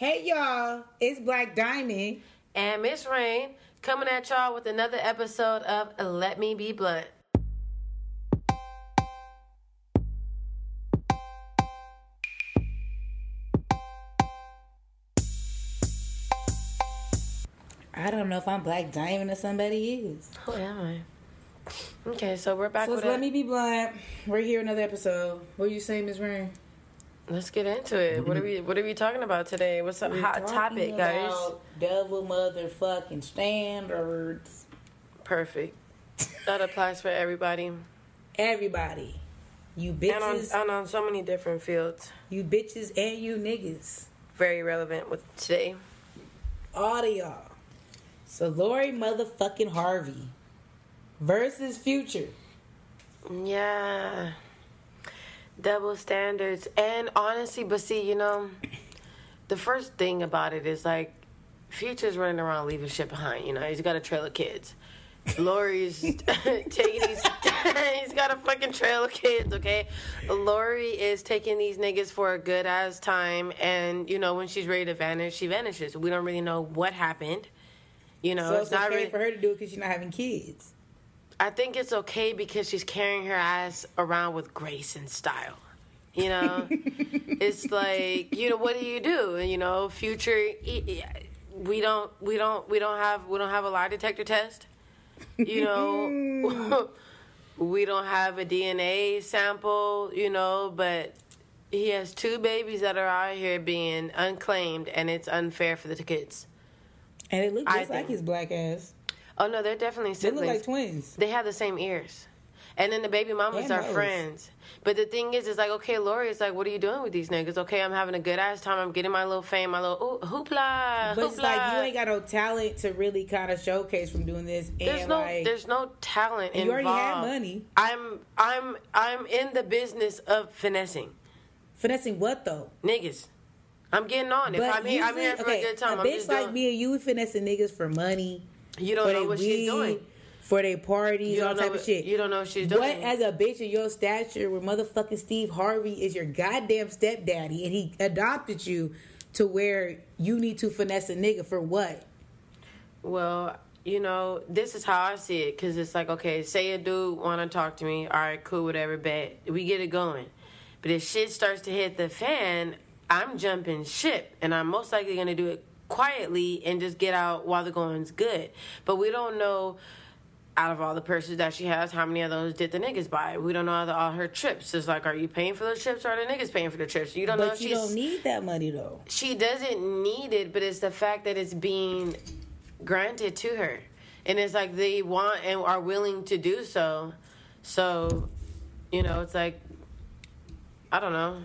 Hey y'all, it's Black Diamond. And Miss Rain coming at y'all with another episode of Let Me Be Blunt. I don't know if I'm Black Diamond or somebody is. Who am I? Okay, so we're back So with it's Let a- Me Be Blunt. We're here another episode. What you saying, Miss Rain? Let's get into it. What are we What are we talking about today? What's a We're hot topic, guys? Double motherfucking standards. Perfect. That applies for everybody, Everybody. You and on, bitches, and on so many different fields. you bitches and you niggas. Very relevant with today. All of y'all. So Lori motherfucking Harvey versus Future. Yeah. Double standards. And honestly, but see, you know, the first thing about it is like Future's running around leaving shit behind, you know, he's got a trail of kids. Lori's taking these he's got a fucking trail of kids, okay? Lori is taking these niggas for a good ass time and you know, when she's ready to vanish, she vanishes. We don't really know what happened. You know, So it's it's not okay really for her to do it because she's not having kids. I think it's okay because she's carrying her ass around with grace and style. You know, it's like you know what do you do? You know, future. We don't. We don't. We don't have. We don't have a lie detector test. You know, we don't have a DNA sample. You know, but he has two babies that are out here being unclaimed, and it's unfair for the kids. And it looks I just like think- his black ass. Oh no, they're definitely siblings. They look like twins. They have the same ears. And then the baby mamas And are friends. But the thing is, it's like, okay, Lori, it's like, what are you doing with these niggas? Okay, I'm having a good ass time. I'm getting my little fame, my little ooh, hoopla, But it's like you ain't got no talent to really kind of showcase from doing this. And there's no, like, there's no talent you involved. already have money. I'm, I'm, I'm in the business of finessing finessing what though? niggas. I'm getting on. If I'm here, I'm here for okay, a good time. A I'm bitch just like doing. me and you finessing niggas for money. You don't know what weed, she's doing. For their parties, You all don't know type what, of shit. You don't know what she's doing. What as a bitch of your stature where motherfucking Steve Harvey is your goddamn stepdaddy and he adopted you to where you need to finesse a nigga for what? Well, you know, this is how I see it because it's like, okay, say a dude want to talk to me, all right, cool, whatever, bet we get it going. But if shit starts to hit the fan, I'm jumping ship, and I'm most likely gonna do it quietly and just get out while the going's good. But we don't know. Out of all the purses that she has, how many of those did the niggas buy? We don't know all, the, all her trips. It's like, are you paying for those trips or are the niggas paying for the trips? You don't know. But if you don't need that money though. she doesn't need it, but it's the fact that it's being granted to her. And it's like they want and are willing to do so. So, you know, it's like, I don't know.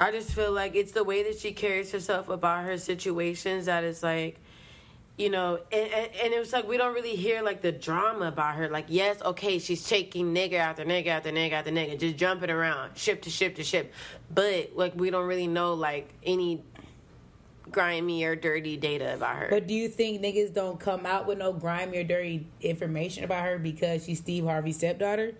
I just feel like it's the way that she carries herself about her situations that is like, you know, and, and, and it was like we don't really hear like the drama about her. Like, yes, okay, she's taking nigga after nigga after nigga after nigga, just jumping around, ship to ship to ship. But like we don't really know like any grimy or dirty data about her. But do you think niggas don't come out with no grimy or dirty information about her because she's Steve Harvey's stepdaughter?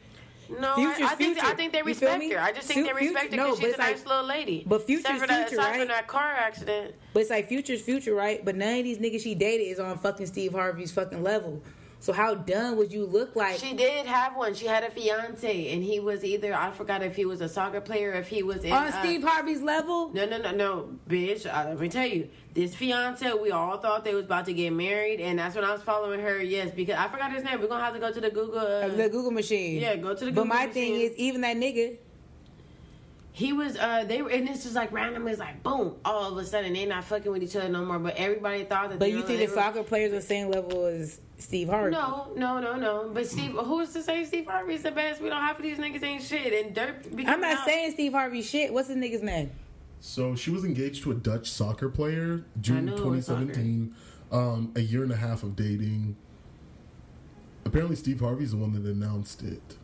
No, Future's I, I think I think they respect her. I just think they respect future- her because but she's a nice little lady. but Except for that, future, aside from right? that car accident. But it's like Future's future, right? But none of these niggas she dated is on fucking Steve Harvey's fucking level. So how done would you look like? She did have one. She had a fiance, and he was either I forgot if he was a soccer player, if he was in on uh, Steve Harvey's level? No, no, no, no, bitch. Uh, let me tell you, this fiance, we all thought they was about to get married, and that's when I was following her. Yes, because I forgot his name. We're gonna have to go to the Google. Uh, the Google machine. yeah, go to the Google But my machine. thing is, even that nigga, he was. Uh, they were, and this is like randomly, it's like boom, all of a sudden they're not fucking with each other no more. But everybody thought that. but you think the were- soccer players on the same level as Steve Harvey? No, no, no, no. But Steve, who's to say Steve Harvey's the best? We don't half of these niggas ain't shit, and dirt. I'm not out. saying Steve Harvey shit. What's the nigga's name? So she was engaged to a Dutch soccer player June knew 2017. Um, a year and a half of dating. Apparently, Steve Harvey's the one that announced it,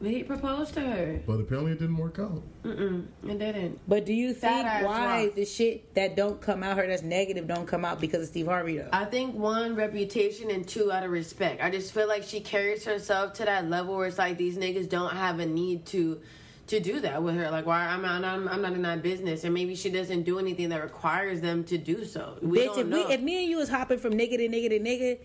But he proposed to her. but apparently it didn't work out. Mm-mm, it didn't. But do you think ass why rock. the shit that don't come out her that's negative don't come out because of Steve Harvey though? I think one reputation and two out of respect. I just feel like she carries herself to that level where it's like these niggas don't have a need to to do that with her. Like, why I'm not, I'm, I'm not in that business, and maybe she doesn't do anything that requires them to do so. We Bitch, don't if, we, if me and you was hopping from nigga to nigga to nigga,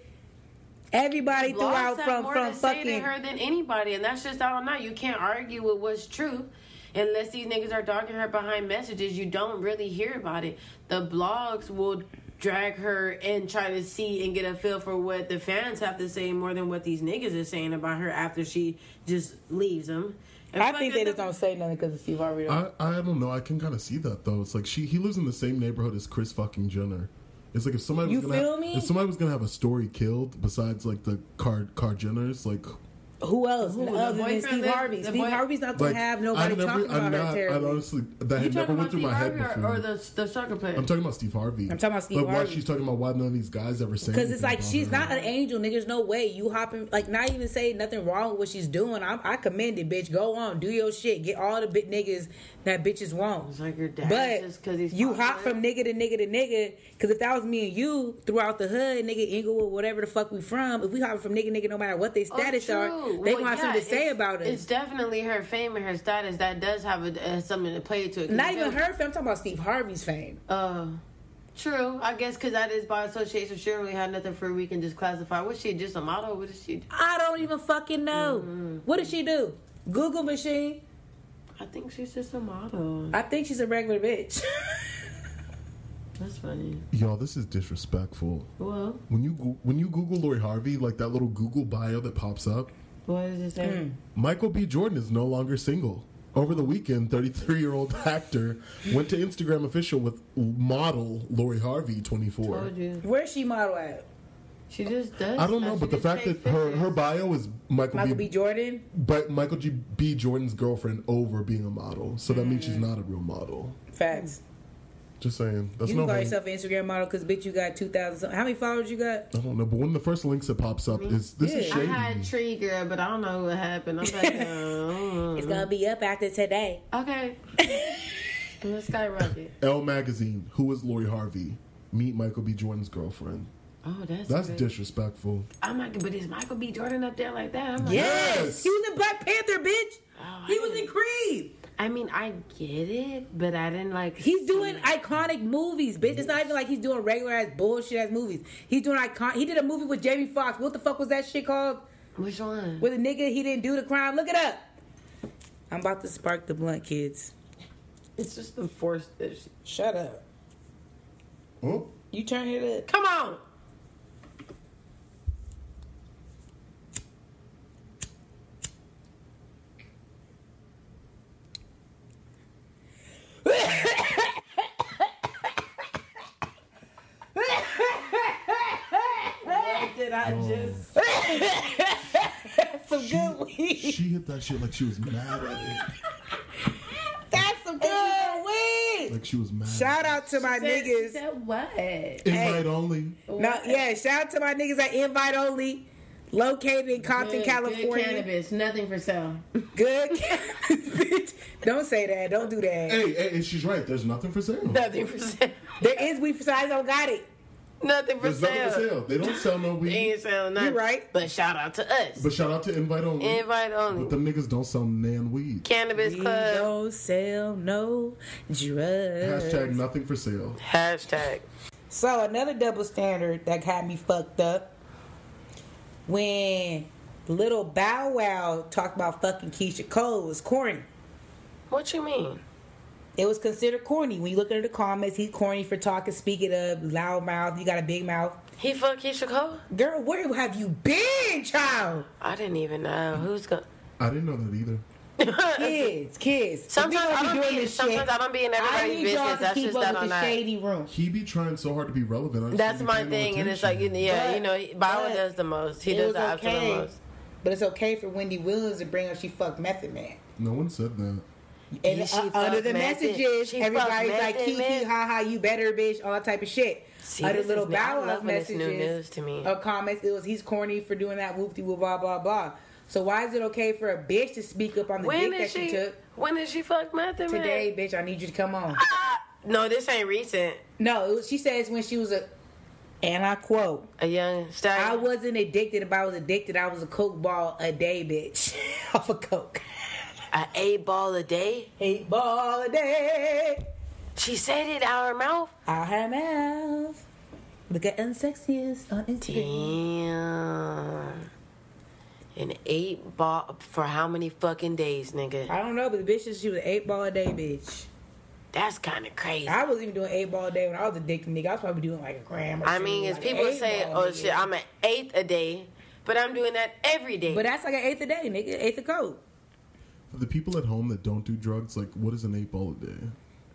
everybody Blogs throughout have from more from to say to fucking. her than anybody, and that's just I don't know. You can't argue with what's true. Unless these niggas are dogging her behind messages, you don't really hear about it. The blogs will drag her and try to see and get a feel for what the fans have to say more than what these niggas are saying about her after she just leaves them. And I think it, they just don't say nothing because of Steve Harvey. I, I don't know. I can kind of see that though. It's like she he lives in the same neighborhood as Kris fucking Jenner. It's like if somebody was gonna feel have, me? if somebody was gonna have a story killed besides like the card card Jenners, like Who else Who, the other than boyfriend Steve that- Harvey? the Steve boy- Harvey's not gonna have nobody I never, talking about I'm her not, I honestly that You had never talking went about through Steve my head Harvey before. or, or the the soccer player? I'm talking about Steve Harvey. I'm talking about Steve Harvey. But why she's talking about why none of these guys ever say Because it's like she's her. not an angel, nigga. There's no way you hopping like not even say nothing wrong with what she's doing. I'm, I commend it, bitch. Go on, do your shit. Get all the bit niggas that bitches want. It's like your dad But just because he's you hop from nigga to nigga to nigga. Because if that was me and you throughout the hood, nigga Inglewood, whatever the fuck we from, if we hopping from nigga nigga, no matter what they Oh, status true. are, they Well, have yeah, something to say about it. It's definitely her fame and her status that does have a, uh, something to play to it. Not even it- her fame. I'm talking about Steve Harvey's fame. Uh, true. I guess because that is by association. She don't really have nothing for a week and just classify. Was she just a model? What is she? Do? I don't even fucking know. Mm-hmm. What did she do? Google machine. I think she's just a model. I think she's a regular bitch. That's funny. Y'all, this is disrespectful. Well, When you when you Google Lori Harvey, like that little Google bio that pops up, what is it saying? Hmm. Michael B. Jordan is no longer single. Over the weekend, 33 year old actor went to Instagram official with model Lori Harvey, 24. Told you. Where's she model at? She just does. I don't know, but the fact that her, her bio is Michael, Michael B. B. Jordan. but Michael G. B. Jordan's girlfriend over being a model, so that means she's not a real model. Facts. Just saying, that's You no. can call hate. yourself an Instagram model because bitch, you got two thousand. How many followers you got? I don't know, but one of the first links that pops up is this is Yeah. I had Tree Girl, but I don't know what happened. I'm like, uh, It's gonna be up after today. okay. Let's skyrocket. Elle magazine. Who is Lori Harvey? Meet Michael B. Jordan's girlfriend. Oh, that's That's good. disrespectful. I'm like, but is Michael B. Jordan up there like that? I'm like, Yes. He was in Black Panther, bitch. Oh, he I was in didn't- Creed. I mean, I get it, but I didn't like. He's doing see- iconic movies, bitch. It's not even like he's doing regular ass bullshit ass movies. He's doing icon. He did a movie with Jamie Foxx. What the fuck was that shit called? Which one? With a nigga he didn't do the crime. Look it up. I'm about to spark the blunt, kids. It's just the force that. Shut up. You turn it up. Come on. Did I just? Some good weed. she hit that shit like she was mad at it. That's some good weed. Like she was mad. Shout out to my niggas. Said what? Invite only. No, yeah, shout out to my niggas at Invite Only, located in Compton, Good- California. Good cannabis, nothing for sale. Good cannabis. Don't say that. Don't do that. Hey, hey, she's right. There's nothing for sale. Nothing for sale. There is weed for size. Don't got it. Nothing for There's nothing sale. for sale. They don't sell no They weed. ain't selling nothing. You right. But shout out to us. But shout out to Invite Only. Invite only. But them niggas don't sell nan weed. Cannabis We Club. don't sell no drugs. Hashtag nothing for sale. Hashtag. So another double standard that had me fucked up when little Bow Wow talked about fucking Keyshia Cole was corny. What you mean? It was considered corny. When you look at the comments, he's corny for talking, speaking up, loud mouth. You got a big mouth. He fuck Keyshia Cole? Girl, where have you been, child? I didn't even know. Who's going I didn't know that either. Kids, kids. Sometimes If I gonna don't doing be. this Sometimes shit, I don't be in I everybody's need y'all business. to That's keep just up that with on the that. Shade Room. He be trying so hard to be relevant. I just That's my thing, and it's like yeah, But- you know, Bauer does the most. He does was the absolute okay. most. But it's okay for Wendy Williams to bring up she fucked Method Man. No one said that. And uh, under the messages, everybody's like, Kiki, Man. ha ha, you better, bitch, all that type of shit. See, under little is new. I Bow new messages news to me. or comments, it was he's corny for doing that whoopty whoop blah blah blah. So why is it okay for a bitch to speak up on the When dick that she she? took? When did she fuck Method Man? Today, bitch, I need you to come on. No, this ain't recent. No, it was, she says when she was a, and I quote, A young star. I wasn't addicted. If I was addicted, I was a coke ball a day, bitch, off of coke. An eight ball a day? Eight ball a day. She said it out her mouth? I have mouth. Look at unsexiest on Instagram. Damn. An eight ball for how many fucking days, nigga? I don't know, but the bitch said she was eight ball a day bitch. That's kind of crazy. I wasn't even doing eight ball a day when I was a dick nigga. I was probably doing like a gram or I mean, as like people say, oh shit, I'm an eighth a day, but I'm doing that every day. But that's like an eighth a day, nigga. Eighth a coat. For the people at home that don't do drugs, like what is an eight ball a day?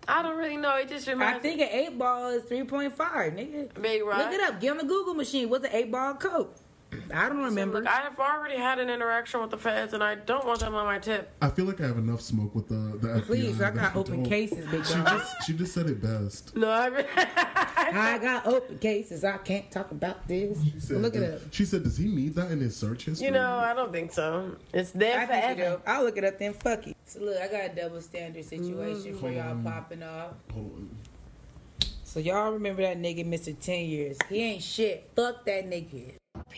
I don't really know. It just reminds. I reminds think an eight ball is 3.5, nigga. Big Rock. Look it up. Get on the Google machine. What's an eight ball coat? I don't remember. Look, I have already had an interaction with the feds, and I don't want them on my tip. I feel like I have enough smoke with the the FBI. Please, I that got open don't- cases, big She just she just said it best. No, I. I got open cases. I can't talk about this. She said, Look it up. She said, "Does he need that in his search history?" you know, I don't think so. It's there I think you forever. I'll look it up then. Fuck it. So look, I got a double standard situation mm. for y'all popping off. Hold on. So y'all remember that nigga, Mr. Ten Years? He ain't shit. Fuck that nigga.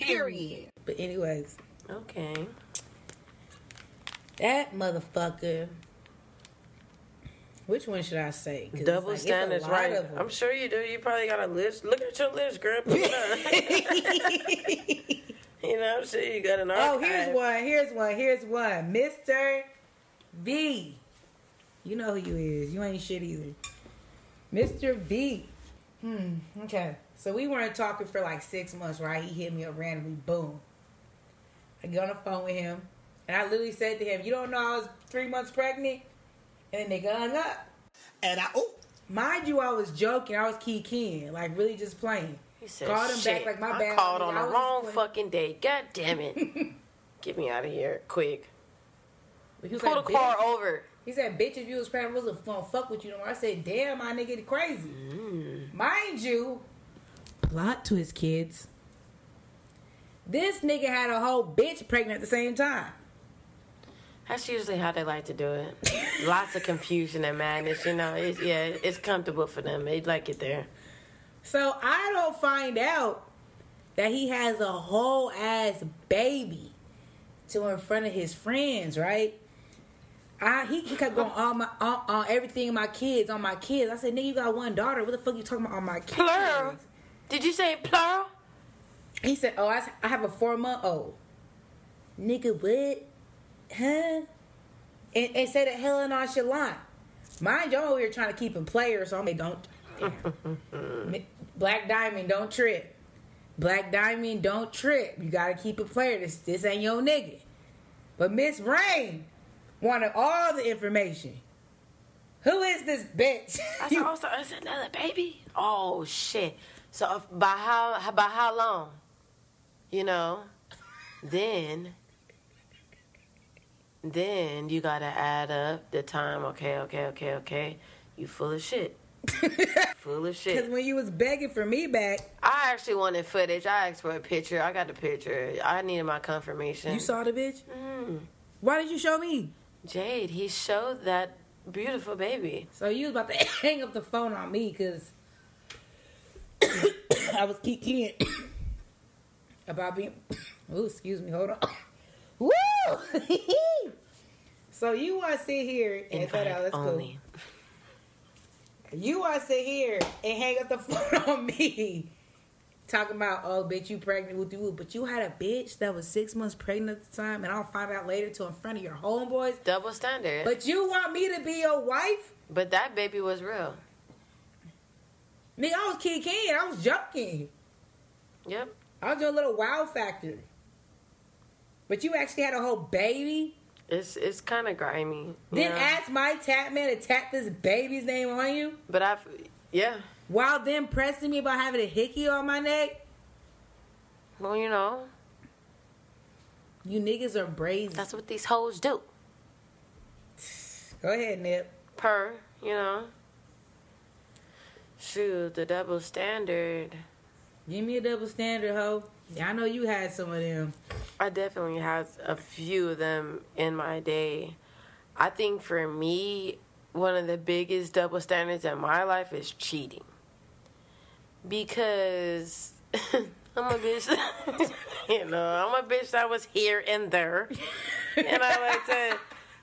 Period. But anyways, Okay. that motherfucker. Which one should I say? Double like, standards, right? I'm sure you do. You probably got a list. Look at your list, girl. Put it up. you know, I'm sure you got an archive. Oh, here's one. Here's one. Here's one. Mr. V. You know who you is. You ain't shit either. Mr. V. Hmm. Okay. So we weren't talking for like six months, right? He hit me up randomly. Boom. I get on the phone with him, and I literally said to him, "You don't know I was three months pregnant," and the nigga hung up. And I, oh, Mind you, I was joking. I was key keying, like really just playing. He said, Called him Shit, back like my I bad. called nigga. on I the was wrong just playing. fucking day. God damn it. Get me out of here, quick. He was Pull like, the car "Bitch." over. He said, "Bitch, if you was pregnant, I wasn't gonna fuck with you no more." I said, "Damn, my nigga, crazy." Mm. Mind you, plot to his kids. This nigga had a whole bitch pregnant at the same time. That's usually how they like to do it. Lots of confusion and madness, you know. It's, yeah, it's comfortable for them. They like it there. So I don't find out that he has a whole ass baby to in front of his friends, right? I he, he kept going on my on, on everything my kids on my kids. I said, nigga, you got one daughter. What the fuck you talking about on my kids? Plural. Did you say plural? He said, "Oh, I, I have a four month old." Nigga, what? Huh? And, and said it hella nonchalant. Mind you, I'm over here trying to keep him player, so I'm like, don't. Black Diamond, don't trip. Black Diamond, don't trip. You gotta keep it player. This this ain't your nigga. But Miss Rain wanted all the information. Who is this bitch? I said, also, it's another baby? Oh, shit. So if, by how by how long? You know? Then then you gotta add up the time. Okay, okay, okay, okay. You full of shit. full of shit. Because when you was begging for me back, I actually wanted footage. I asked for a picture. I got the picture. I needed my confirmation. you saw the bitch. Mm. Why did you show me? Jade, he showed that beautiful baby. So you was about to hang up the phone on me because I was kicking about being. Oh, excuse me. Hold on. Woo! so you want to sit here and hold Invite on, let's only. go. You want to sit here and hang up the phone on me, talking about oh bitch you pregnant with you, but you had a bitch that was six months pregnant at the time, and I'll find out later till in front of your homeboys. Double standard. But you want me to be your wife? But that baby was real. Nigga, I was kicking. I was joking. Yep. I was your little wow factor. But you actually had a whole baby. It's it's kind of grimy. Then know? ask my tap man to tap this baby's name on you But I've, yeah. while then pressing me about having a hickey on my neck. Well, you know, You niggas are brazen. that's what these hoes do. Go ahead, Nip. Per, you know. Shoot, the double standard. Give me a double standard, hoe. Yeah, I know you had some of them. I definitely had a few of them in my day. I think for me, one of the biggest double standards in my life is cheating. Because I'm a bitch, you know, I'm a bitch that was here and there. and I like to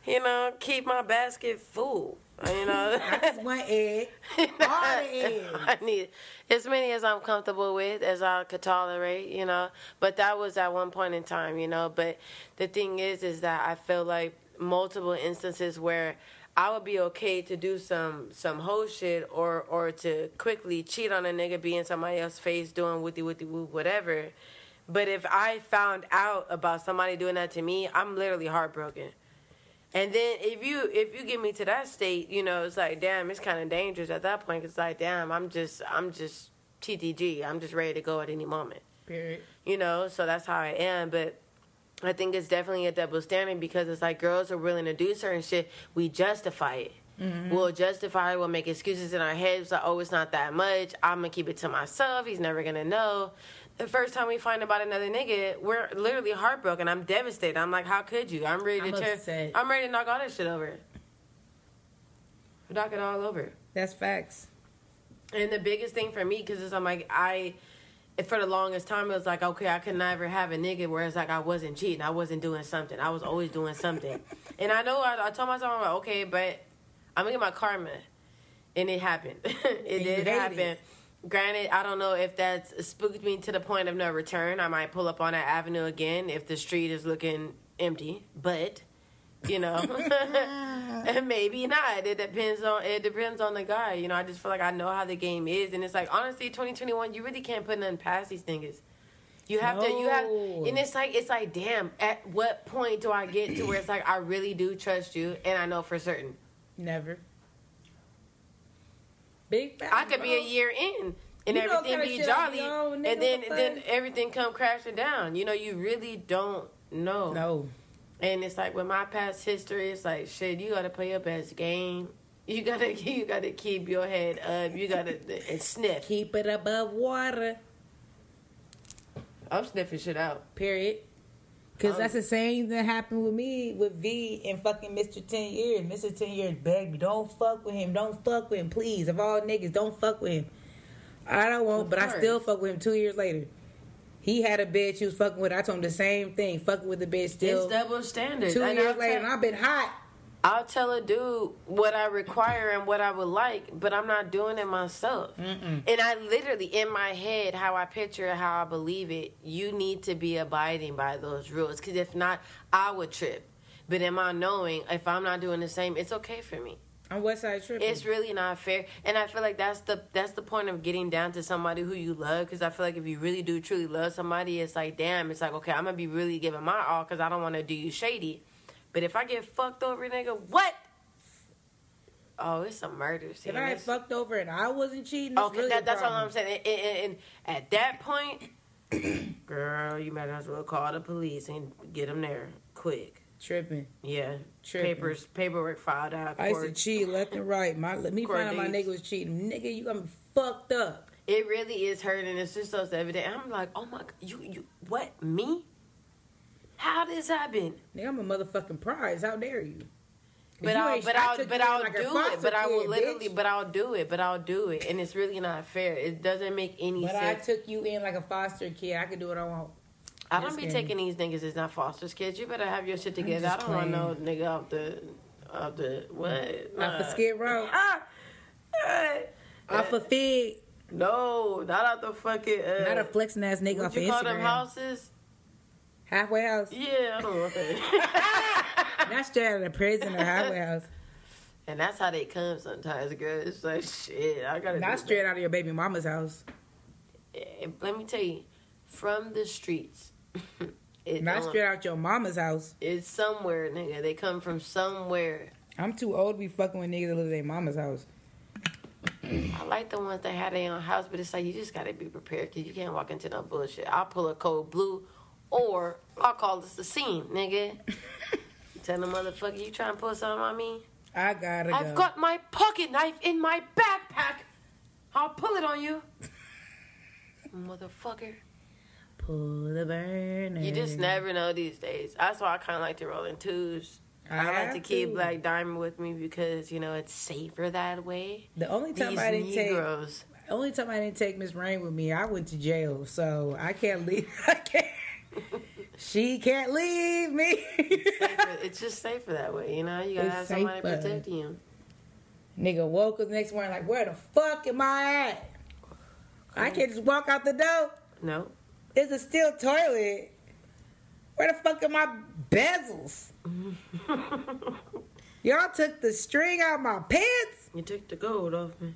you know, keep my basket full. You know, Just one egg. All the eggs. I need as many as I'm comfortable with, as I could tolerate, you know. But that was at one point in time, you know. But the thing is, is that I feel like multiple instances where I would be okay to do some some whole shit or or to quickly cheat on a nigga, be in somebody else's face, doing witty witty woo whatever. But if I found out about somebody doing that to me, I'm literally heartbroken. And then if you if you get me to that state, you know, it's like damn, it's kind of dangerous at that point. It's like damn, I'm just I'm just TTG. I'm just ready to go at any moment. Period. You know, so that's how I am. But I think it's definitely a double standard because it's like girls are willing to do certain shit. We justify it. Mm-hmm. We'll justify it. We'll make excuses in our heads like, oh, it's not that much. I'm gonna keep it to myself. He's never gonna know. The first time we find about another nigga, we're literally heartbroken. I'm devastated. I'm like, how could you? I'm ready to I'm tear. I'm ready to knock all that shit over. Knock it all over. That's facts. And the biggest thing for me, because I'm like, I, for the longest time, it was like, okay, I could never have a nigga where it's like I wasn't cheating. I wasn't doing something. I was always doing something. and I know I, I told myself, I'm like, okay, but I'm to get my karma. And it happened. it And did happen. it. Granted, I don't know if that's spooked me to the point of no return. I might pull up on that avenue again if the street is looking empty. But, you know, and maybe not. It depends on it depends on the guy. You know, I just feel like I know how the game is, and it's like honestly, 2021, you really can't put nothing past these niggas. You have to, you have, No. and it's like it's like, damn. At what point do I get to where it's like I really do trust you, and I know for certain Never. Big facts. I could be a year in. And You everything be shit I be jolly, on, nigga, and then the then everything come crashing down. You know, you really don't know. No. And it's like with my past history, it's like shit. You gotta play your best game. You gotta you gotta keep your head up. You gotta and sniff. Keep it above water. I'm sniffing shit out. Period. Cause that's the same that happened with me with V and fucking Mr. Ten Years. Mr. Ten Years begged me, don't fuck with him, don't fuck with him, please. Of all niggas, don't fuck with him. I don't want, but I still fuck with him two years later. He had a bitch he was fucking with. I told him the same thing, fucking with the bitch still. it's double standard. two And years later, tell- and I've been hot. I'll tell a dude what I require and what I would like, but I'm not doing it myself. And I literally, in my head, how I picture it, how I believe it, you need to be abiding by those rules. Because if not, I would trip. But in my knowing, if I'm not doing the same, it's okay for me. I'm West Side tripping. It's really not fair, and I feel like that's the that's the point of getting down to somebody who you love. Because I feel like if you really do truly love somebody, it's like damn, it's like okay, I'm gonna be really giving my all because I don't want to do you shady. But if I get fucked over, nigga, what? Oh, it's a murder scene. if I had fucked over and I wasn't cheating, okay, really that, that's all. I'm saying. And, and- and at that point, girl, you might as well call the police and get them there quick. Tripping. Yeah, Tripping. papers, paperwork filed out. I used to cheat left and right. My let me find out my nigga was cheating. Nigga, you got me fucked up. It really is hurting. It's just so evident. I'm like, oh my, god, you, you, what, me? How this happen? Nigga, I'm a motherfucking prize. How dare you? But You I'll, but I'll, but I'll like do it. But I will literally, bitch. but I'll do it. But I'll do it, and it's really not fair. It doesn't make any sense. But I took you in like a foster kid. I could do what I want. I don't be kidding. taking these niggas as not foster kids. You better have your shit together. I don't want no nigga off the, off the what? Off of Nah. Skid Row. Ah. Off a fig. No, not out the fucking. Uh, Not a flexing ass nigga off you of call them houses? Halfway house. Yeah, I don't want that. Not straight out of prison or halfway house. And that's how they come sometimes, girl. It's like shit. I gotta. Not straight out of your baby mama's house. that. Eh, Let me tell you, from the streets. it Not straight out your mama's house. It's somewhere, nigga. They come from somewhere. I'm too old to be fucking with niggas that live in their mama's house. I like the ones that had their own house, but it's like you just gotta be prepared because you can't walk into no bullshit. I'll pull a cold blue, or I'll call this a scene, nigga. Tell the motherfucker you trying to pull something on me. I gotta. I've got my pocket knife in my backpack. I'll pull it on you, motherfucker. Pull the burner. You just never know these days. That's why I kind of like to roll in twos. I, like have to keep Black Diamond with me because you know it's safer that way. The only time These I didn't take, Negroes. only time I didn't take Miss Rain with me, I went to jail, so I can't leave. I can't. She can't leave me. Safer- it's just safer that way, you know. You gotta It's have somebody safer. protecting you. Nigga woke up the next morning like, where the fuck am I at? I can't just walk out the door. No, It's a steel toilet. Where the fuck are my bezels? Y'all took the string out my pants. you took the gold off me.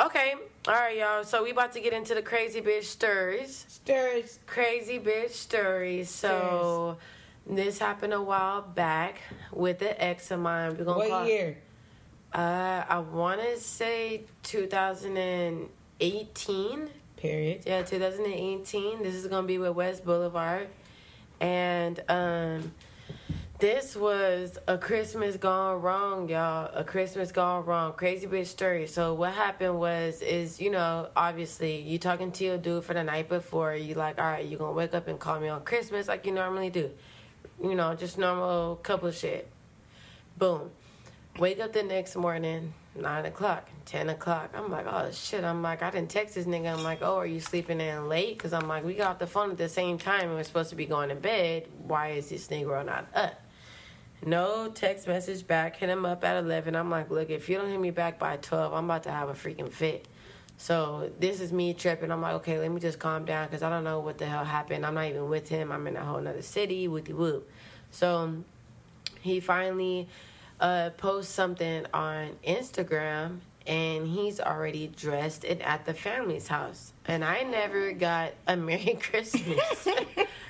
Okay, all right, y'all. So we about to get into the crazy bitch stories. Stirs. Crazy bitch stories. So this happened a while back with an ex of mine. We're gonna What call. year? Uh, I want to say 2018. Period. Yeah, 2018. This is gonna be with West Boulevard, and um, this was a Christmas gone wrong, y'all. A Christmas gone wrong. Crazy bitch story. So what happened was, is you know, obviously you talking to your dude for the night before. You like, all right, you gonna wake up and call me on Christmas like you normally do. You know, just normal couple shit. Boom. Wake up the next morning, nine o'clock, ten o'clock. I'm like, oh shit. I'm like, I didn't text this nigga. I'm like, oh, are you sleeping in late? Because I'm like, we got off the phone at the same time and we're supposed to be going to bed. Why is this nigga not up? No text message back. Hit him up at eleven. I'm like, look, if you don't hit me back by twelve, I'm about to have a freaking fit. So this is me tripping. I'm like, okay, let me just calm down because I don't know what the hell happened. I'm not even with him. I'm in a whole nother city. Whoopty whoop. So he finally uh, posts something on Instagram and he's already dressed and at the family's house. And I never got a Merry Christmas.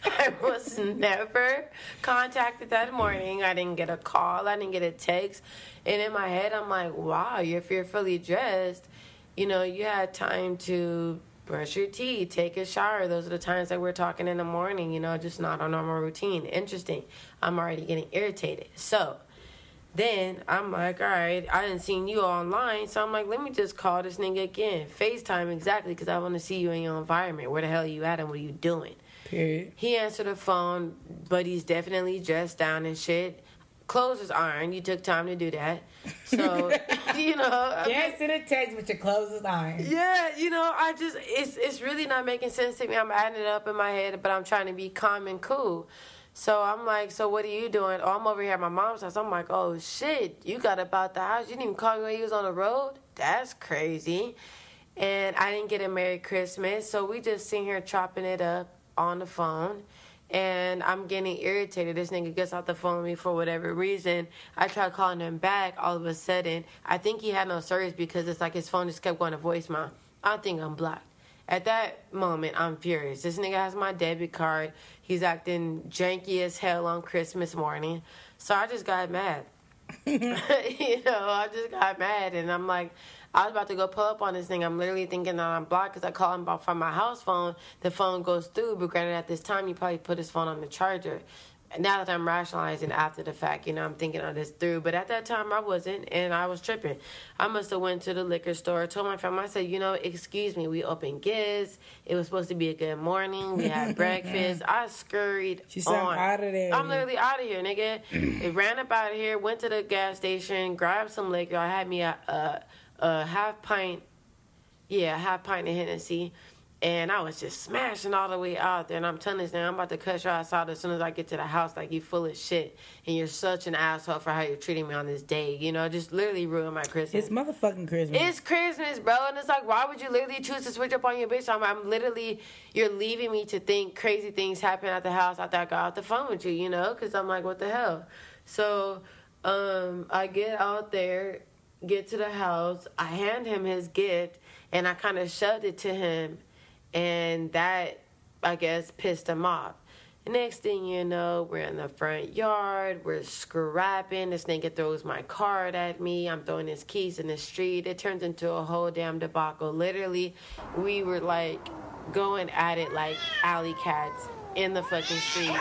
I was never contacted that morning. I didn't get a call. I didn't get a text. And in my head, I'm like, wow, you're fearfully dressed, you know, you had time to brush your teeth, take a shower. Those are the times that we're talking in the morning, you know, just not a normal routine. Interesting. I'm already getting irritated. So then I'm like, all right, I didn't seen you online, so I'm like, let me just call this nigga again. FaceTime exactly, because I want to see you in your environment. Where the hell are you at and what are you doing? Period. He answered the phone, but he's definitely dressed down and shit. Clothes is iron. You took time to do that. So, you know. I mean- Yes to the text, but your clothes is iron. yeah, you know, I just it's it's really not making sense to me. I'm adding it up in my head, but I'm trying to be calm and cool. So I'm like, so what are you doing? Oh, I'm over here at my mom's house. I'm like, oh shit, you got about the house. You didn't even call me when you was on the road. That's crazy. And I didn't get a Merry Christmas, so we just sitting here chopping it up on the phone. And I'm getting irritated. This nigga gets off the phone with me for whatever reason. I try calling him back. All of a sudden, I think he had no service because it's like his phone just kept going to voicemail. I think I'm blocked. At that moment, I'm furious. This nigga has my debit card. He's acting janky as hell on Christmas morning. So I just got mad. you know, I just got mad and I'm like, I was about to go pull up on this thing. I'm literally thinking that I'm blocked because I call him from my house phone. The phone goes through, but granted, at this time, he probably put his phone on the charger. Now that I'm rationalizing after the fact, you know, I'm thinking of this through. But at that time, I wasn't, and I was tripping. I must have went to the liquor store, told my friend, I said, you know, excuse me, we opened gifts. It was supposed to be a good morning. We had breakfast. I scurried She said, on. "I'm outta there." I'm literally out of here, nigga. Mm. it ran up out of here, went to the gas station, grabbed some liquor. I had me a, a, a half pint, yeah, a half pint of Hennessy. And I was just smashing all the way out there. And I'm telling this now, I'm about to cut your ass out as soon as I get to the house. Like, you full of shit. And you're such an asshole for how you're treating me on this day. You know, just literally ruined my Christmas. It's motherfucking Christmas. It's Christmas, bro, and it's like, why would you literally choose to switch up on your bitch? I'm, I'm literally, you're leaving me to think crazy things happen at the house after I got off the phone with you, you know? Because I'm like, what the hell? So, um, I get out there, get to the house, I hand him his gift, and I kind of shoved it to him, and that, I guess, pissed him off. Next thing you know, we're in the front yard, we're scrapping. This nigga throws my card at me. I'm throwing his keys in the street. It turns into a whole damn debacle. Literally, we were like going at it like alley cats in the fucking street.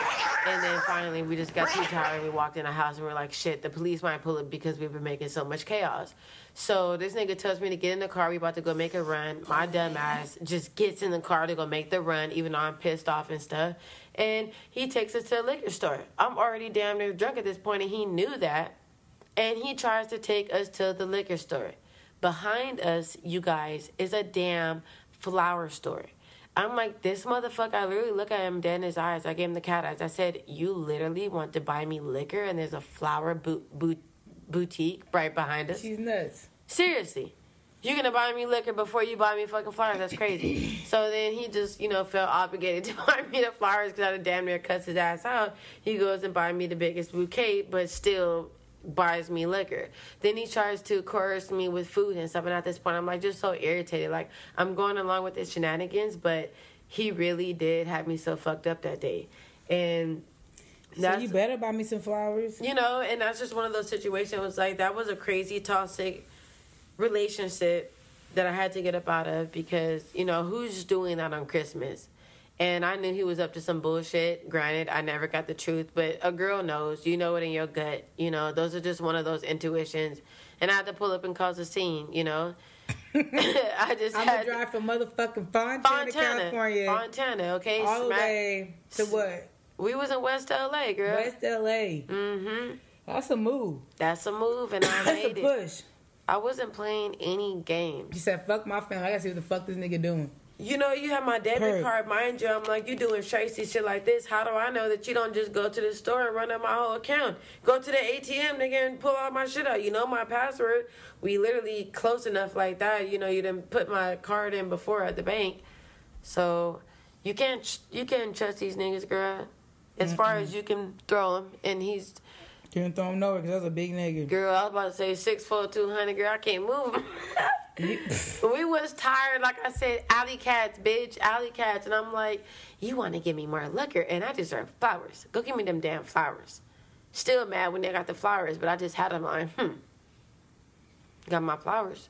And then finally, we just got too tired and we walked in the house and we're like, shit, the police might pull up because we've been making so much chaos. So this nigga tells me to get in the car. We about to go make a run. My dumb ass just gets in the car to go make the run, even though I'm pissed off and stuff. And he takes us to a liquor store. I'm already damn near drunk at this point, and he knew that. And he tries to take us to the liquor store. Behind us, you guys, is a damn flower store. I'm like, this motherfucker, I literally look at him dead in his eyes. I gave him the cat eyes. I said, You literally want to buy me liquor and there's a flower boutique right behind us? She's nuts. Seriously. You're gonna buy me liquor before you buy me fucking flowers. That's crazy. so then he just, you know, felt obligated to buy me the flowers because I had damn near cuss his ass out. He goes and buys me the biggest bouquet, but still buys me liquor. Then he tries to coerce me with food and stuff. And at this point, I'm like just so irritated. Like I'm going along with his shenanigans, but he really did have me so fucked up that day. And so you better buy me some flowers. You know, and that's just one of those situations. Was like that was a crazy toxic relationship that I had to get up out of because you know who's doing that on Christmas. And I knew he was up to some bullshit. Granted, I never got the truth, but a girl knows. You know it in your gut. You know, those are just one of those intuitions. And I had to pull up and cause a scene, you know. I just I'm had to drive from motherfucking Fontana, Fontana, California. Fontana, okay? All the way to what? We was in West LA, girl. West LA. Mm-hmm. That's a move. That's a move, and I That's a push. it. I wasn't playing any games. You said, fuck my family. I gotta see what the fuck this nigga doing. You know, you have my debit Heard. card, mind you. I'm like, you doing Tracy shit like this. How do I know that you don't just go to the store and run up my whole account? Go to the ATM, nigga, and pull all my shit out. You know my password. We literally close enough like that. You know, you didn't put my card in before at the bank, so you can't you can't trust these niggas, girl. As far as you can throw him, and he's Can't throw him nowhere because that's a big nigga. girl. I was about to say six four two hundred, girl. I can't move. we was tired, like I said, alley cats, bitch, alley cats, and I'm like, you want to give me more liquor, and I deserve flowers. Go give me them damn flowers. Still mad when they got the flowers, but I just had them like, hmm, got my flowers,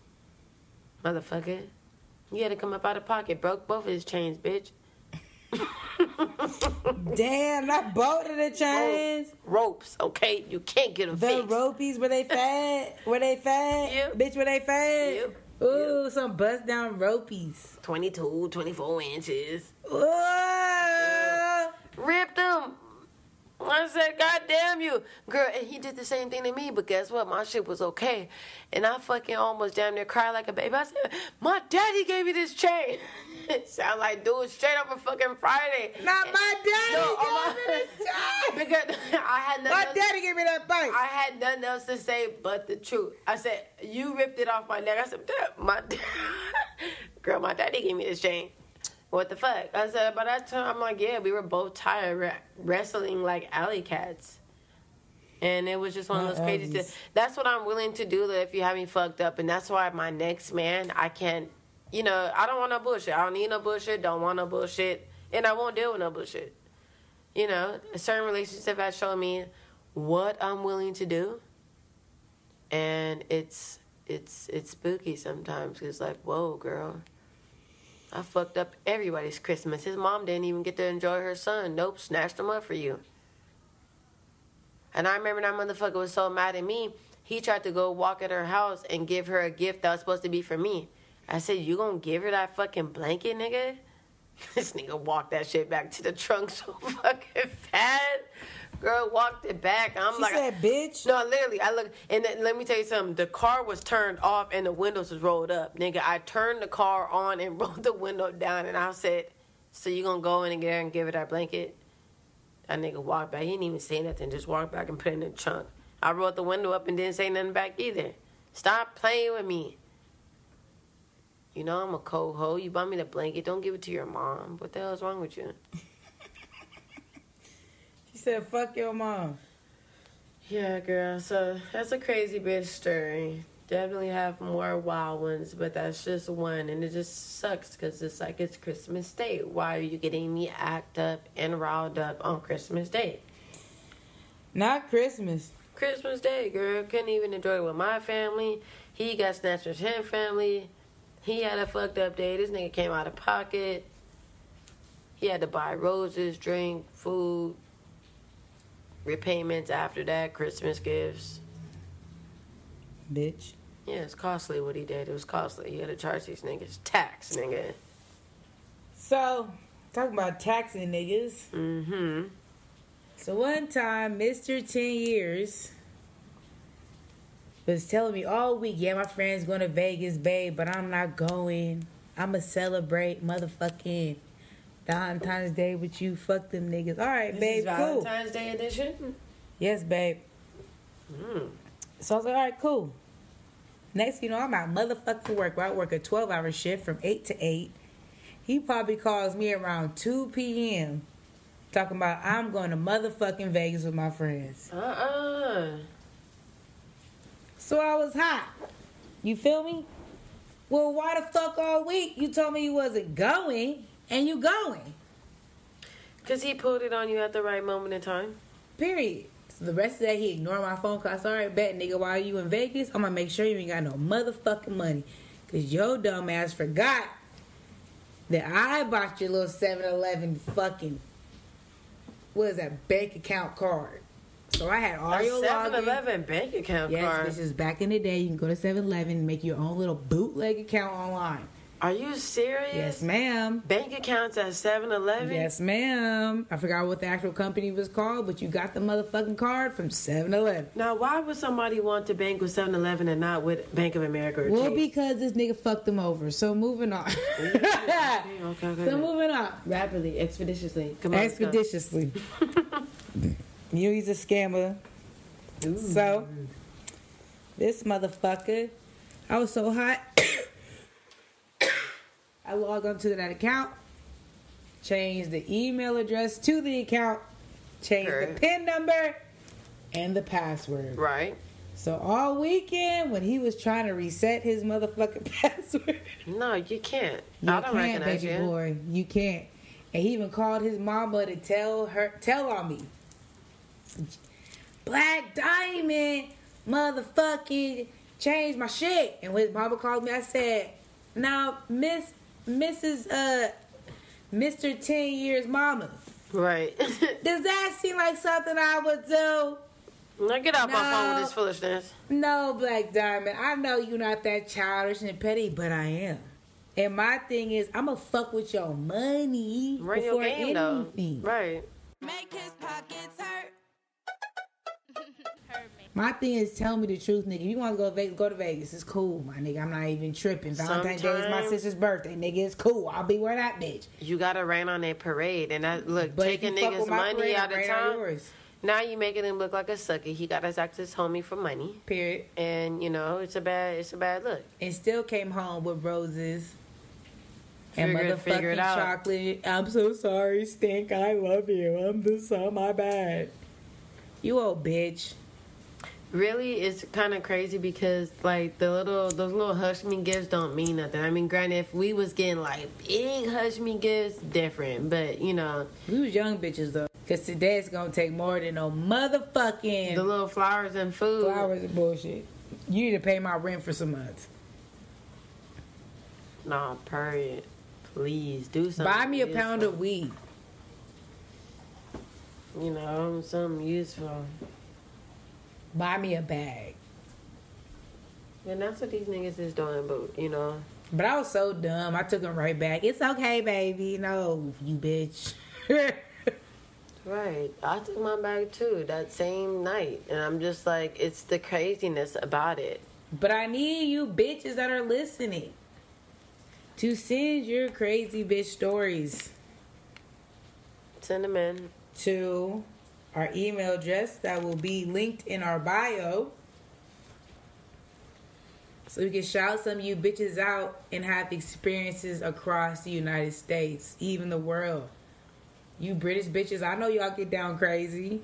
motherfucker. You had to come up out of pocket, broke both of his chains, bitch. Damn, not both of the chains. Ropes, okay? You can't get them The fixed. ropies, were they fat? Were they fat? Yep. Bitch, were they fat? Yep. Ooh, some bust down ropies. 22, 24 inches. Ooh. ripped him. I said, God damn you. Girl, and he did the same thing to me, but guess what? My shit was okay. And I fucking almost damn near cried like a baby. I said, My daddy gave me this chain. it sound like dude straight up a fucking Friday. Not my daddy No, oh gave me this chain. because I had nothing My else- daddy gave me that bike. I had nothing else to say but the truth. I said, You ripped it off my neck. I said, "Dad, my girl, my daddy gave me this chain. What the fuck? I said, by that time, I'm like, yeah, we were both tired re- wrestling like alley cats. And it was just one of those crazy things. That's what I'm willing to do if you have me fucked up. And that's why my next man, I can't, you know, I don't want no bullshit. I don't need no bullshit, don't want no bullshit. And I won't deal with no bullshit. You know, a certain relationship has shown me what I'm willing to do. And it's it's it's spooky sometimes. It's like, whoa, girl. I fucked up everybody's Christmas. His mom didn't even get to enjoy her son. Nope, snatched him up for you. And I remember that motherfucker was so mad at me. He tried to go walk at her house and give her a gift that was supposed to be for me. I said, "You gonna give her that fucking blanket, nigga?" This nigga walked that shit back to the trunk so fucking fast. Girl walked it back. I'm she like, said, bitch. no, literally, I look, and then, let me tell you something. The car was turned off and the windows was rolled up, nigga. I turned the car on and rolled the window down, and I said, "So you gonna go in and get her and give her that blanket?" That nigga walked back. He didn't even say nothing. Just walked back and put it in the trunk. I rolled the window up and didn't say nothing back either. Stop playing with me. You know I'm a cold hoe. You bought me the blanket. Don't give it to your mom. What the hell is wrong with you? Said, fuck your mom. Yeah, girl. So that's a crazy bitch story. Definitely have more wild ones, but that's just one, and it just sucks because it's like it's Christmas Day. Why are you getting me act up and riled up on Christmas Day? Not Christmas. Christmas Day, girl. Couldn't even enjoy it with my family. He got snatched with his family. He had a fucked up day. This nigga came out of pocket. He had to buy roses, drink, food, repayments after that, Christmas gifts. Bitch. Yeah, it's costly what he did. It was costly. He had to charge these niggas tax, nigga. So, talking about taxing niggas. Mm-hmm. So one time, Mr. 10 Years was telling me all week, yeah, my friend's going to Vegas, babe, but I'm not going. I'ma celebrate motherfucking Valentine's Day with you. Fuck them niggas. All right, This babe. is Cool. Valentine's Day edition. Yes, babe. Mm. So I was like, all right, cool. Next, you know, I'm at motherfucking work. Where I work a 12 hour shift from 8 to 8. He probably calls me around 2 p.m. talking about I'm going to motherfucking Vegas with my friends. Uh uh So I was hot. You feel me? Well, why the fuck all week you told me you wasn't going and you going? Because he pulled it on you at the right moment in time. Period. So the rest of that, he ignored my phone call. Sorry, said, all right, bet, nigga, while you in Vegas, I'm gonna make sure you ain't got no motherfucking money. Cause your dumb ass forgot that I bought your little 7 Eleven fucking, what is that, bank account card. So I had all A your 7-Eleven bank account Yes, card. this is back in the day. You can go to 7 Eleven and make your own little bootleg account online. Are you serious? Yes, ma'am. Bank accounts at 7 Eleven? Yes, ma'am. I forgot what the actual company was called, but you got the motherfucking card from 7 Eleven. Now, why would somebody want to bank with 7 Eleven and not with Bank of America or Well, Chase? because this nigga fucked them over. So moving on. Okay, okay, so moving on. Rapidly, expeditiously. Come on. Expeditiously. you he's a scammer. So this motherfucker, I was so hot. I logged onto that account, change the email address to the account, changed the PIN number, and the password. Right. So all weekend when he was trying to reset his motherfucking password, No, you can't. you I don't can't, recognize baby you. boy. You can't. And he even called his mama to tell her, tell on me. Black Diamond, motherfucking, changed my shit. And when his mama called me, I said, "Now, Miss, Mrs. Uh, Mister Ten Years Mama, Right. does that seem like something I would do?" now get off my phone with this foolishness. No, Black Diamond. I know you're not that childish and petty, but I am. And my thing is, I'ma fuck with your money Run your before game, though. anything. Right. Make his pockets hurt. My thing is, tell me the truth, nigga. If you want to go to Vegas, go to Vegas. It's cool, my nigga. I'm not even tripping. Valentine's Day is my sister's birthday, nigga. It's cool. I'll be where that bitch. You gotta rain on that parade. And that, look, But taking niggas money parade, out of town. Now you making him look like a sucker. He got his act his homie for money. Period. And, you know, it's a bad it's a bad look. And still came home with roses. And Figure figure motherfucking out. chocolate. I'm so sorry, Stink. I love you. I'm the son. My bad. You old bitch. Really, it's kind of crazy because like the little those little hush me gifts don't mean nothing. I mean, granted, if we was getting like big hush me gifts, different. But you know, We was young bitches though. Cause today it's gonna take more than no motherfucking the little flowers and food. flowers and bullshit. You need to pay my rent for some months. Nah, period. Please do something. Buy me a useful. pound of weed. You know, something useful. Buy me a bag. And that's what these niggas is doing. But you know, But I was so dumb. I took him right back. It's okay, baby. No, you bitch. right? I took my bag too that same night, and I'm just like, it's the craziness about it. but I need you bitches that are listening to send your crazy bitch stories Send them in. to our email address that will be linked in our bio. So we can shout some of you bitches out and have experiences across the United States, even the world. You British bitches, I know y'all get down crazy.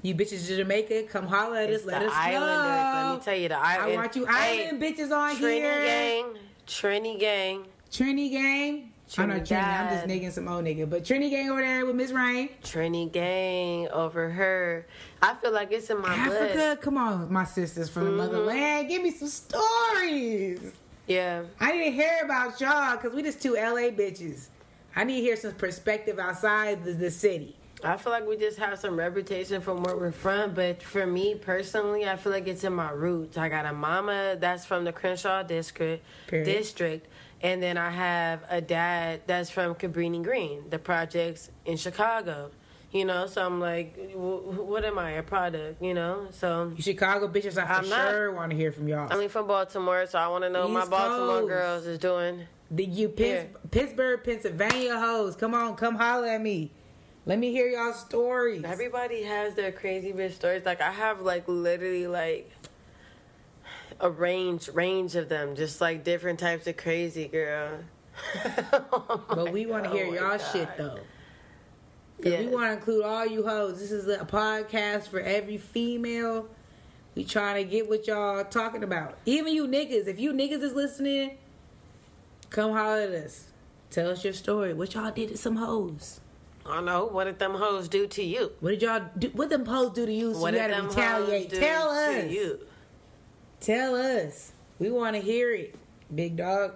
You bitches in Jamaica, come holler at It's us. Let us Islanders. know. Let me tell you, the island. I want you Hey, island bitches on Trini here. gang, Trini gang, Trini gang. I'm not Trini. I'm just nigga some old nigga. But Trini gang over there with Miss Rain. Trini gang over her. I feel like it's in my Africa, blood. come on, my sisters from the Mm-hmm. motherland. Give me some stories. Yeah, I need to hear about y'all because we just two LA bitches. I need to hear some perspective outside the, the city. I feel like we just have some reputation from where we're from, but for me personally, I feel like it's in my roots. I got a mama that's from the Crenshaw district, Period. district, and then I have a dad that's from Cabrini Green, the projects in Chicago. You know, so I'm like, w- what am I? A product, you know? So You Chicago bitches, I not- sure want to hear from y'all. I mean, from Baltimore, so I want to know what my Baltimore Coast. girls is doing. the you Pitts, Pittsburgh, Pennsylvania hoes, come on, come holler at me. Let me hear y'all stories. Everybody has their crazy bitch stories. Like I have like literally like a range range of them, just like different types of crazy girl. Oh But we want to hear Oh y'all God. shit though. Yeah. We want to include all you hoes. This is a podcast for every female. We trying to get what y'all talking about. Even you niggas, if you niggas is listening, come holler at us. Tell us your story. What y'all did to some hoes. I don't know. What did them hoes do to you? What did y'all do? What them hoes do to you? So what you did gotta them retaliate. hoes do Tell to us. Tell us. We want to hear it, big dog.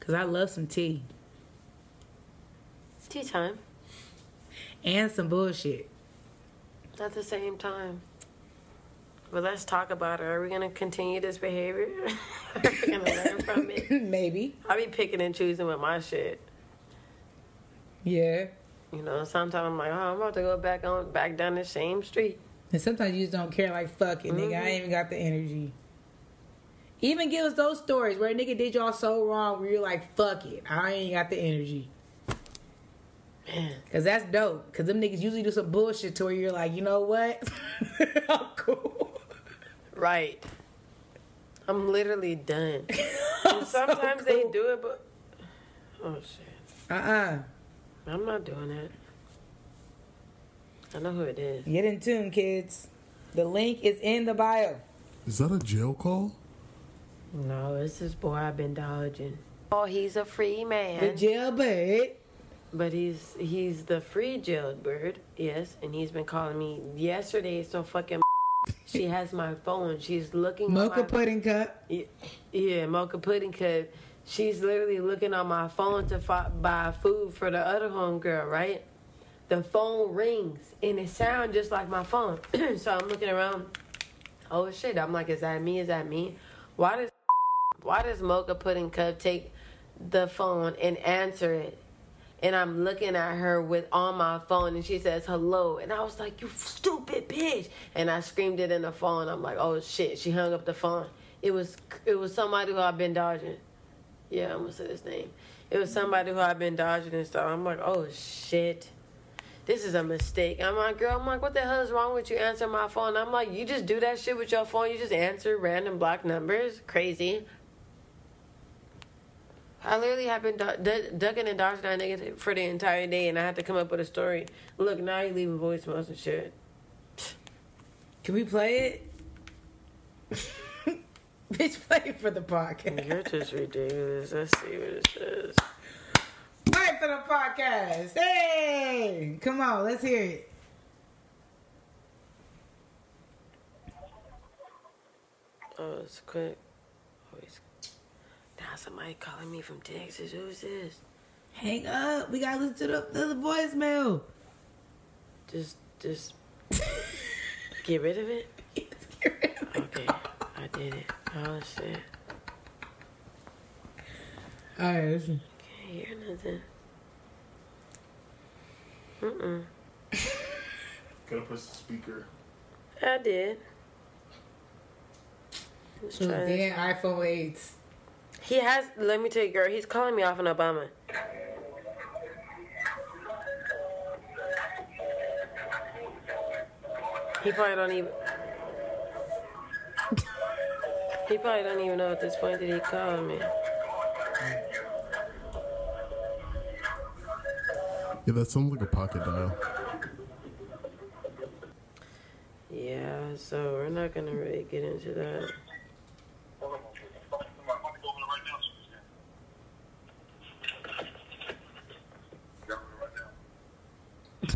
Cause I love some tea Tea time. and some bullshit. At the same time. But let's talk about it. Are we gonna continue this behavior? Are we gonna learn from it? Maybe. I'll be picking and choosing with my shit. Yeah. You know, sometimes I'm like, oh, I'm about to go back on back down the same street. And sometimes you just don't care. Like fuck it, nigga. I mm-hmm. ain't even got the energy. Even give us those stories where a nigga did y'all so wrong where you're like, fuck it, I ain't got the energy. Man. Cause that's dope. Cause them niggas usually do some bullshit to where you're like, you know what? I'm cool. Right. I'm literally done. I'm And so sometimes they do it, but oh shit, Uh-uh. I'm not doing that. I know who it is. Get in tune, kids. The link is in the bio. Is that a jail call? No, it's this boy I've been dodging. Oh, he's a free man. The jailbird. but he's he's the free jailbird. Yes, and he's been calling me yesterday. So fucking. She has my phone. She's looking. on Mocha my- pudding cup. Yeah, yeah, mocha pudding cup. She's literally looking on my phone to fi- buy food for the other homegirl, right? The phone rings and it sounds just like my phone. so I'm looking around. Oh shit! I'm like, is that me? Is that me? Why does why does mocha pudding cup take the phone and answer it? And I'm looking at her with on my phone, and she says hello, and I was like, "You stupid bitch!" And I screamed it in the phone. I'm like, "Oh shit!" She hung up the phone. It was it was somebody who I've been dodging. Yeah, I'm gonna say his name. It was somebody who I've been dodging and stuff. I'm like, "Oh shit." This is a mistake. I'm like, girl, I'm like, what the hell is wrong with you answering my phone? I'm like, you just do that shit with your phone. You just answer random block numbers. Crazy. I literally have been du- du- ducking and dodging that nigga for the entire day, and I had to come up with a story. Look, now you leaving voicemails and shit. Can we play it? Bitch, play it for the podcast. You're just ridiculous. Let's see what it says. Play for the podcast. Hey, come on, let's hear it. Oh, it's quick. Oh, it's... Now somebody calling me from Texas. Who's this? Hang up. We gotta listen to the, to the voicemail. Just, just get rid of it. Okay, I did it. Oh shit. All right, listen. Can't hear nothing. Mm-mm. Gotta press the speaker. I did. Let's So try this. iPhone 8s. He has. Let me tell you, girl. He's calling me off an Obama. He probably don't even. He probably don't even know at this point that he called me. Yeah, that sounds like a pocket dial. Yeah, so we're not gonna really get into that.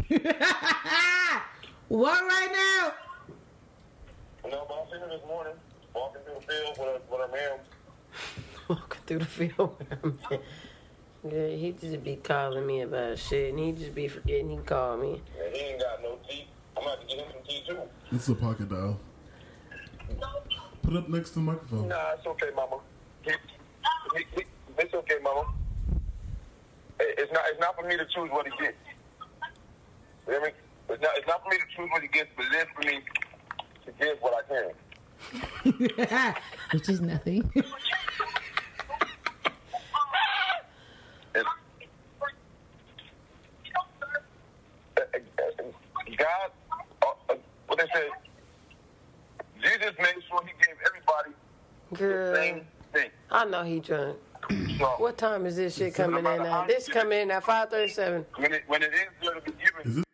what right now? No, but I seen her this morning walking through the field with her, with her man. Walking through the field. Yeah, he just be calling me about shit, and he just be forgetting he called me. And he ain't got no teeth. I'm about to get him some teeth too. This is a pocket dial. Put up next to the microphone. Nah, it's okay, mama. It's okay, mama. it's not it's not for me to choose what he gets. You hear me? It's not it's not for me to choose what he gets, but it is for me to give what I can. Which is nothing. It's, uh, uh, God, uh, uh, what they say, Jesus made sure he gave everybody the Girl, same thing. I know he drunk. So What time is this shit coming in at? This coming in at five thirty-seven. when it when it is going to be given,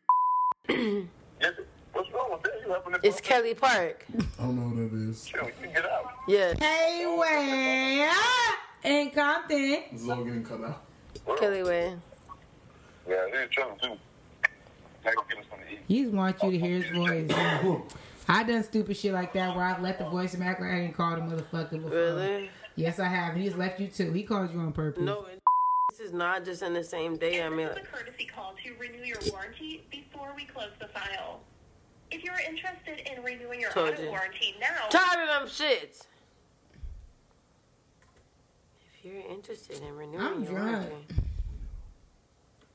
it? yes, what's wrong with that? You having this It's Kelly Park. I don't know what that is. Chill, get out. Yes, hey, where in Compton? This is all getting cut out. Kelly Way. Yeah, he's trouble too. I can give him something to eat. He just wants you to hear his oh, voice. Oh, oh. I done stupid shit like that where I've left the voice act like I didn't call the motherfucker before. Really? Yes, I have. He's left you too. He called you on purpose. No, it- this is not just in the same day. I mean, This is a courtesy call to renew your warranty before we close the file. If you're interested in renewing your auto you. warranty now, tired of them shits. If you're interested in renewing I'm your drunk. warranty,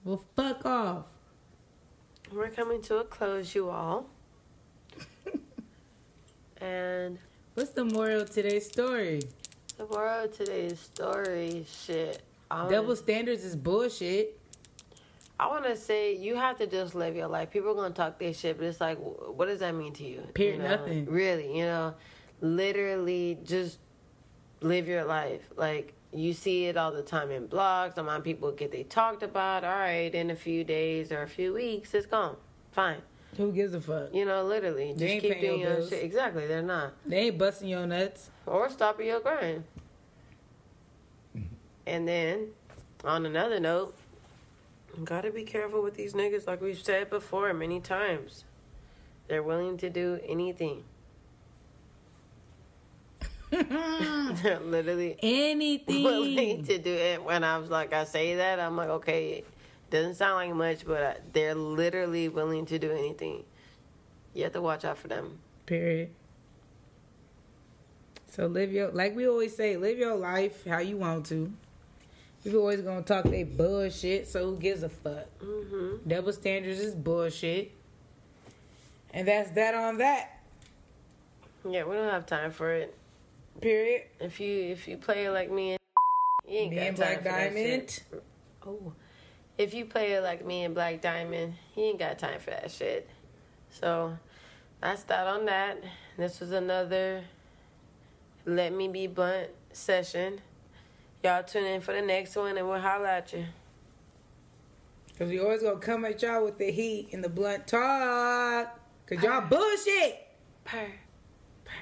Well, fuck off. we're coming to a close, you all. and What's the moral of today's story? The of today's story, shit. Wanna- Double standards is bullshit. I want to say you have to just live your life. People are gonna talk their shit, but it's like, what does that mean to you? Period, You know? nothing. Really, you know, literally just live your life. Like you see it all the time in blogs. A lot of people get they talked about. All right, in a few days or a few weeks, it's gone. Fine. Who gives a fuck? You know, literally, just ain't keep doing your bills. shit. Exactly, they're not. They ain't busting your nuts. Or stopping your grind. And then, on another note, gotta be careful with these niggas, like we've said before many times. They're willing to do anything. They're literally willing to do it. When I was like, I say that, I'm like, okay, doesn't sound like much, but uh, they're literally willing to do anything. You have to watch out for them. Period. So live your like we always say, live your life how you want to. People always gonna talk they bullshit, so who gives a fuck? Mm-hmm. Double standards is bullshit. And that's that on that. Yeah, we don't have time for it. Period. If you if you play like me and you ain't Me got and time Black for that shit. Oh, if you play it like me and Black Diamond, he ain't got time for that shit. So that's that on that. This was another Let Me Be Blunt session. Y'all tune in for the next one, and we'll holla at you. Cause we always gonna come at y'all with the heat and the blunt talk. Cause y'all bullshit. Purr, purr,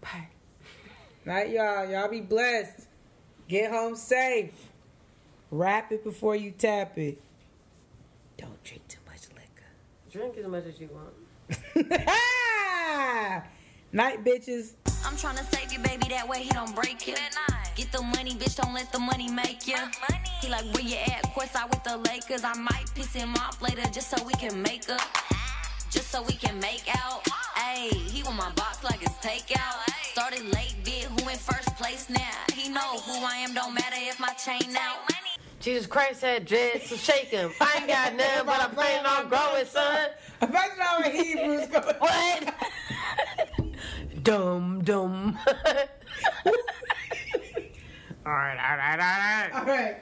purr. Night y'all. Y'all be blessed. Get home safe. Wrap it before you tap it. Don't drink too much liquor. Drink as much as you want. Night, bitches. I'm tryna save you, baby, that way he don't break you. Get the money, bitch, don't let the money make you. Money. He like, where you at? Courtside with the Lakers. I might piss him off later just so we can make up. Just so we can make out. Ayy, he want my box like it's takeout. Started late, bit who in first place now. He know who I am, don't matter if my chain out. Jesus Christ had dreads, so shake him. I ain't got none, but I'm planning on growing, son. Imagine how in Hebrews go. What? dum dum. all right, all right, all right. All right.